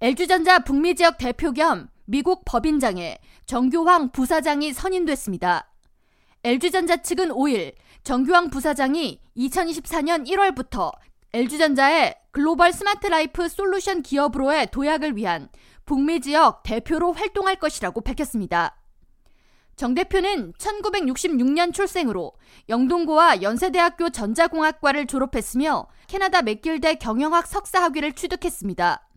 LG전자 북미 지역 대표 겸 미국 법인장에 정규황 부사장이 선임됐습니다. LG전자 측은 5일 정규황 부사장이 2024년 1월부터 LG전자의 글로벌 스마트 라이프 솔루션 기업으로의 도약을 위한 북미 지역 대표로 활동할 것이라고 밝혔습니다. 정 대표는 1966년 출생으로 영동고와 연세대학교 전자공학과를 졸업했으며 캐나다 맥길대 경영학 석사 학위를 취득했습니다.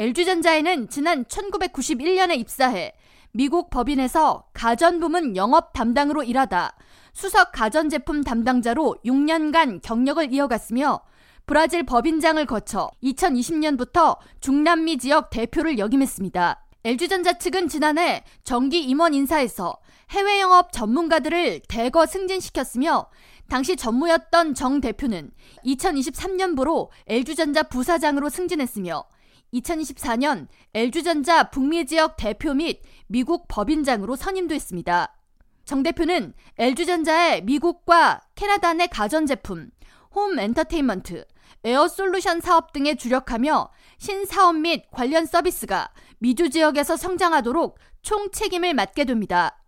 LG전자에는 지난 1991년에 입사해 미국 법인에서 가전부문 영업 담당으로 일하다 수석 가전제품 담당자로 6년간 경력을 이어갔으며 브라질 법인장을 거쳐 2020년부터 중남미 지역 대표를 역임했습니다. LG전자 측은 지난해 정기 임원 인사에서 해외 영업 전문가들을 대거 승진시켰으며 당시 전무였던 정 대표는 2023년부로 LG전자 부사장으로 승진했으며 2024년 LG전자 북미 지역 대표 및 미국 법인장으로 선임됐습니다. 정 대표는 LG전자의 미국과 캐나다 내 가전제품, 홈 엔터테인먼트, 에어 솔루션 사업 등에 주력하며 신사업 및 관련 서비스가 미주 지역에서 성장하도록 총 책임을 맡게 됩니다.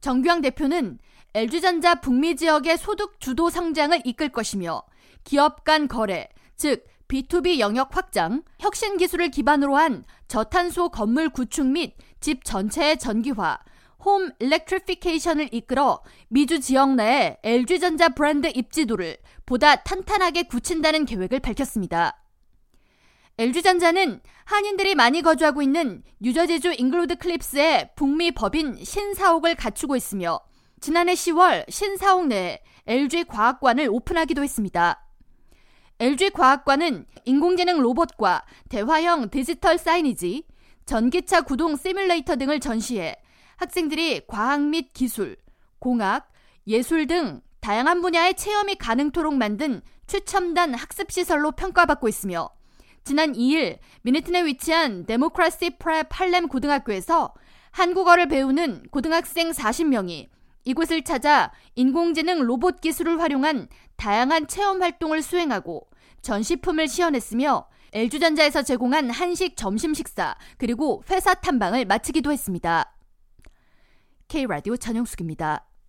정규왕 대표는 LG전자 북미 지역의 소득 주도 성장을 이끌 것이며 기업 간 거래, 즉 B2B 영역 확장, 혁신 기술을 기반으로 한 저탄소 건물 구축 및 집 전체의 전기화, home electrification을 이끌어 미주 지역 내에 LG전자 브랜드 입지도를 보다 탄탄하게 굳힌다는 계획을 밝혔습니다. LG전자는 한인들이 많이 거주하고 있는 뉴저지주 잉글우드 클리프스의 북미 법인 신사옥을 갖추고 있으며 지난해 10월 신사옥 내에 LG과학관을 오픈하기도 했습니다. LG과학관은 인공지능 로봇과 대화형 디지털 사이니지, 전기차 구동 시뮬레이터 등을 전시해 학생들이 과학 및 기술, 공학, 예술 등 다양한 분야의 체험이 가능토록 만든 최첨단 학습시설로 평가받고 있으며 지난 2일 맨해튼에 위치한 데모크라시 프렙 할렘 고등학교에서 한국어를 배우는 고등학생 40명이 이곳을 찾아 인공지능 로봇 기술을 활용한 다양한 체험 활동을 수행하고 전시품을 시연했으며 LG전자에서 제공한 한식 점심 식사 그리고 회사 탐방을 마치기도 했습니다. K라디오 전영숙입니다.